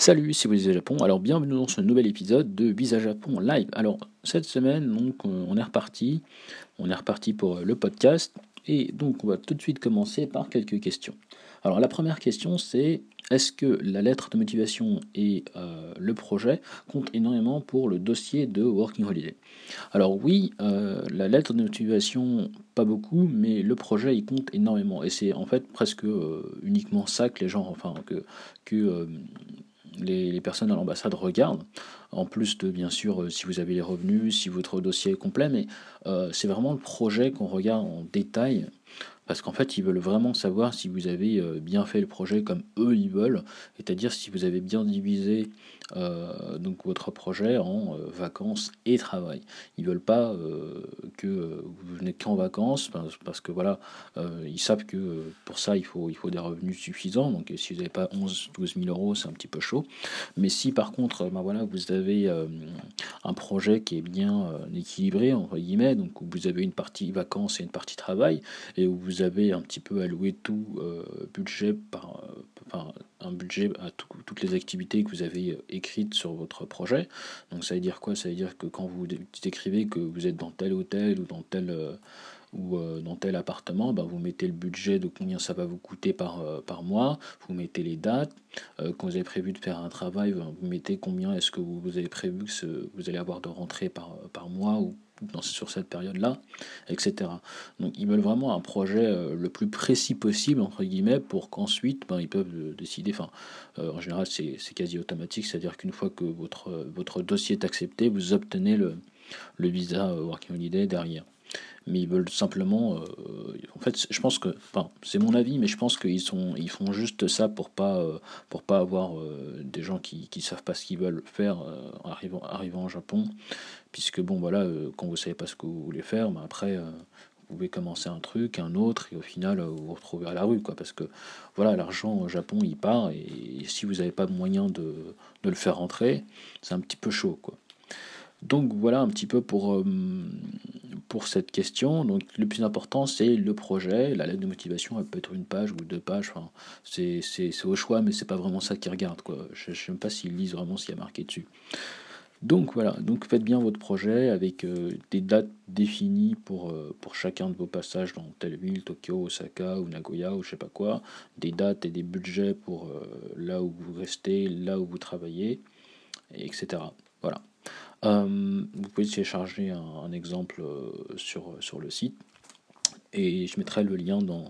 Salut, c'est Visa Japon. Alors bienvenue dans ce nouvel épisode de Visa Japon Live. Alors cette semaine, donc on est reparti, on est reparti pour le podcast et donc on va tout de suite commencer par quelques questions. Alors la première question c'est est-ce que la lettre de motivation et euh, le projet comptent énormément pour le dossier de Working Holiday? Alors oui, euh, la lettre de motivation pas beaucoup, mais le projet il compte énormément et c'est en fait presque euh, uniquement ça que les gens, enfin que les, personnes à l'ambassade regardent, en plus de bien sûr euh, si vous avez les revenus, si votre dossier est complet, mais euh, c'est vraiment le projet qu'on regarde en détail parce qu'en fait, ils veulent vraiment savoir si vous avez euh, bien fait le projet comme eux ils veulent, c'est-à-dire si vous avez bien divisé euh, donc votre projet en euh, vacances et travail. Ils veulent pas que vous venez qu'en vacances parce, que voilà, ils savent que pour ça il faut, il faut des revenus suffisants. Donc si vous n'avez pas 11 12 000 euros, c'est un petit peu chaud. Mais si par contre, ben voilà, vous avez un projet qui est bien équilibré entre guillemets, donc où vous avez une partie vacances et une partie travail et où vous avez un petit peu alloué tout euh, budget par euh, enfin, un budget à toutes les activités que vous avez euh, écrites sur votre projet. Donc ça veut dire quoi? Ça veut dire que quand vous décrivez que vous êtes dans tel hôtel ou dans tel ou dans tel appartement, ben vous mettez le budget de combien ça va vous coûter par, par mois, vous mettez les dates, quand vous avez prévu de faire un travail, ben, vous mettez combien est-ce que vous, avez prévu que vous allez avoir de rentrée par, par mois ou dans, sur cette période-là, etc. Donc ils veulent vraiment un projet euh, le plus précis possible, entre guillemets, pour qu'ensuite ben, ils peuvent euh, décider, euh, en général c'est quasi automatique, c'est-à-dire qu'une fois que votre, votre dossier est accepté, vous obtenez le, le visa Working Holiday derrière mais ils veulent simplement. en fait, je pense que, enfin, c'est mon avis, mais je pense qu'ils sont, ils font juste ça pour pas, pour pas avoir des gens qui, qui savent pas ce qu'ils veulent faire arrivant, arrivant au Japon puisque bon voilà, euh, quand vous savez pas ce que vous voulez faire, ben après euh, vous pouvez commencer un truc, un autre, et au final euh, vous vous retrouvez à la rue, quoi, parce que voilà, l'argent au Japon il part, et, si vous n'avez pas moyen de, de, le faire rentrer, c'est un petit peu chaud, quoi. Donc voilà un petit peu pour, pour cette question. Donc le plus important c'est le projet, la lettre de motivation, elle peut être une page ou deux pages, enfin, c'est au choix, mais c'est pas vraiment ça qu'ils regardent, quoi. Je ne sais même pas s'ils lisent vraiment ce qu'il y a marqué dessus. Donc voilà, donc faites bien votre projet avec euh, des dates définies pour, euh, pour chacun de vos passages dans telle ville, Tokyo, Osaka ou Nagoya ou je sais pas quoi, des dates et des budgets pour euh, là où vous restez, là où vous travaillez, etc. Voilà. Vous pouvez télécharger un, un exemple sur, sur le site et je mettrai le lien dans,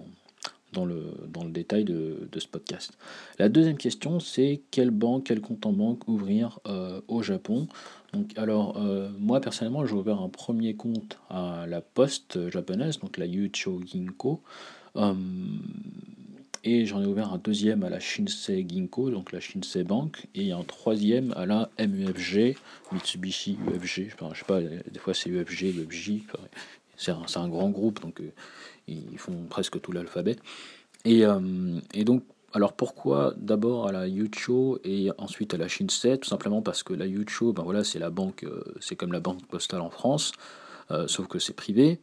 dans le, dans le détail de, de ce podcast. La deuxième question, c'est quelle banque, quel compte en banque ouvrir euh, au Japon? Donc, alors, euh, moi personnellement, j'ai ouvert un premier compte à la poste japonaise, donc la Yucho Ginko. Euh, et j'en ai ouvert un deuxième à la Shinsei Ginko, donc la Shinsei Bank, et un troisième à la MUFG, Mitsubishi UFG, enfin, je sais pas, des fois c'est UFG, UFJ, c'est un, un, grand groupe, donc ils font presque tout l'alphabet. Et, euh, et, donc, alors pourquoi d'abord à la Yucho et ensuite à la Shinsei? Tout simplement parce que la Yucho, ben voilà, c'est la banque, euh, c'est comme la banque postale en France, euh, sauf que c'est privé.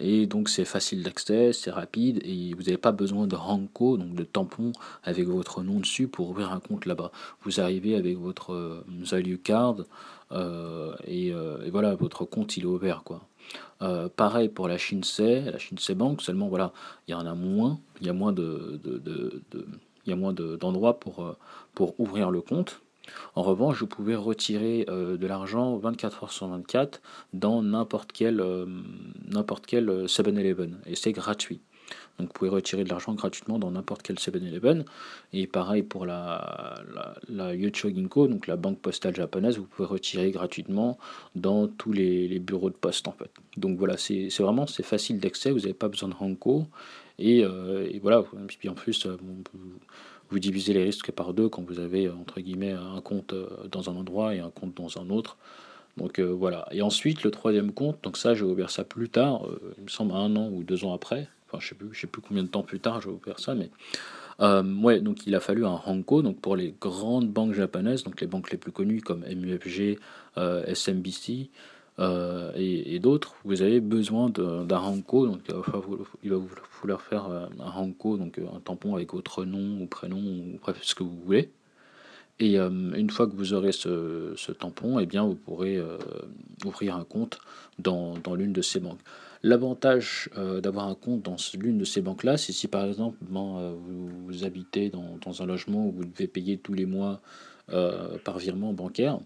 Et donc c'est facile d'accès, c'est rapide et vous n'avez pas besoin de Hanko, donc de tampon avec votre nom dessus pour ouvrir un compte là-bas. Vous arrivez avec votre value card et, et, voilà, votre compte il est ouvert quoi. Euh, pareil pour la Shinsei, la Shinsei Bank, seulement voilà, il y en a moins, il y a moins de, a moins d'endroits pour, euh, pour ouvrir le compte. En revanche, vous pouvez retirer euh, de l'argent 24 heures sur 24 dans n'importe quel, n'importe quel 7-Eleven et c'est gratuit. Donc vous pouvez retirer de l'argent gratuitement dans n'importe quel 7-Eleven. Et pareil pour la, la, Ginko, donc la banque postale japonaise, vous pouvez retirer gratuitement dans tous les, bureaux de poste en fait. Donc voilà, c'est vraiment facile d'accès, vous n'avez pas besoin de Hanko. Et, euh, voilà, et puis en plus, euh, vous divisez les risques par deux quand vous avez entre guillemets un compte euh, dans un endroit et un compte dans un autre. Donc voilà. Et ensuite, le troisième compte, donc ça, j'ai ouvert ça plus tard, il me semble un an ou deux ans après, je sais plus, je sais plus combien de temps plus tard, vous faire ça, mais euh, ouais, donc il a fallu un Hanko, donc pour les grandes banques japonaises, donc les banques les plus connues comme MUFG, euh, SMBC euh, et, d'autres, vous avez besoin d'un Hanko, donc il va, vous falloir faire un Hanko, donc un tampon avec votre nom ou prénom ou bref ce que vous voulez. Et une fois que vous aurez ce, tampon, eh bien, vous pourrez ouvrir un compte dans, l'une de ces banques. L'avantage d'avoir un compte dans l'une de ces banques-là, c'est si par exemple ben, vous, habitez dans, un logement où vous devez payer tous les mois par virement bancaire,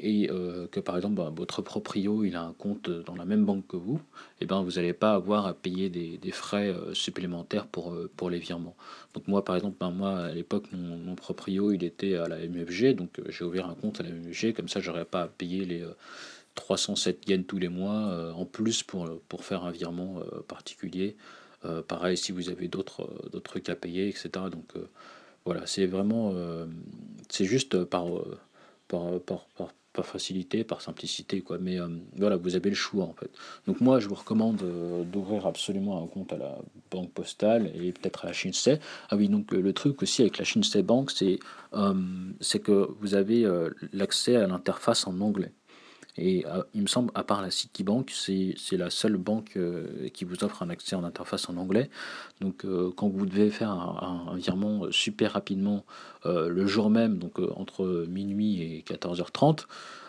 et euh, que par exemple bah, votre proprio il a un compte dans la même banque que vous, et eh ben vous n'allez pas avoir à payer des, frais euh, supplémentaires pour, euh, pour les virements. Donc moi par exemple, ben, moi à l'époque mon, proprio il était à la MFG, donc j'ai ouvert un compte à la MFG, comme ça j'aurais pas à payer les 307 yens tous les mois en plus pour, pour faire un virement particulier. pareil si vous avez d'autres trucs à payer, etc. Donc voilà, c'est vraiment, c'est juste par, par facilité, par simplicité, quoi. Mais euh, voilà, vous avez le choix en fait. Donc moi, je vous recommande euh, d'ouvrir absolument un compte à la banque postale et peut-être à la Shinsei. Ah oui, donc le, truc aussi avec la Shinsei Bank, c'est euh, c'est que vous avez l'accès à l'interface en anglais. Et il me semble, à part la Citibank, c'est la seule banque qui vous offre un accès en interface en anglais. Donc quand vous devez faire un, virement super rapidement le jour même, donc entre minuit et 14h30,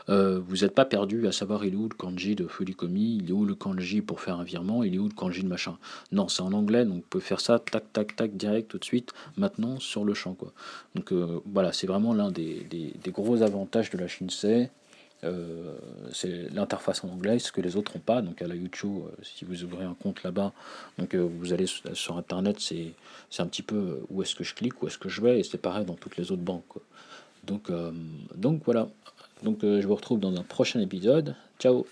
euh, vous n'êtes pas perdu à savoir il est où le kanji de Furikomi, il est où le kanji pour faire un virement, il est où le kanji de machin. Non, c'est en anglais, donc vous pouvez faire ça tac tac tac direct tout de suite, maintenant sur le champ quoi. Donc euh, voilà, c'est vraiment l'un des, des, gros avantages de la Shinsei. Euh, c'est l'interface en anglais, ce que les autres n'ont pas. Donc à la YouTube, si vous ouvrez un compte là-bas, donc vous allez sur, internet, c'est c'est un petit peu où est-ce que je clique, où est-ce que je vais, et c'est pareil dans toutes les autres banques. Donc donc voilà. Donc je vous retrouve dans un prochain épisode. Ciao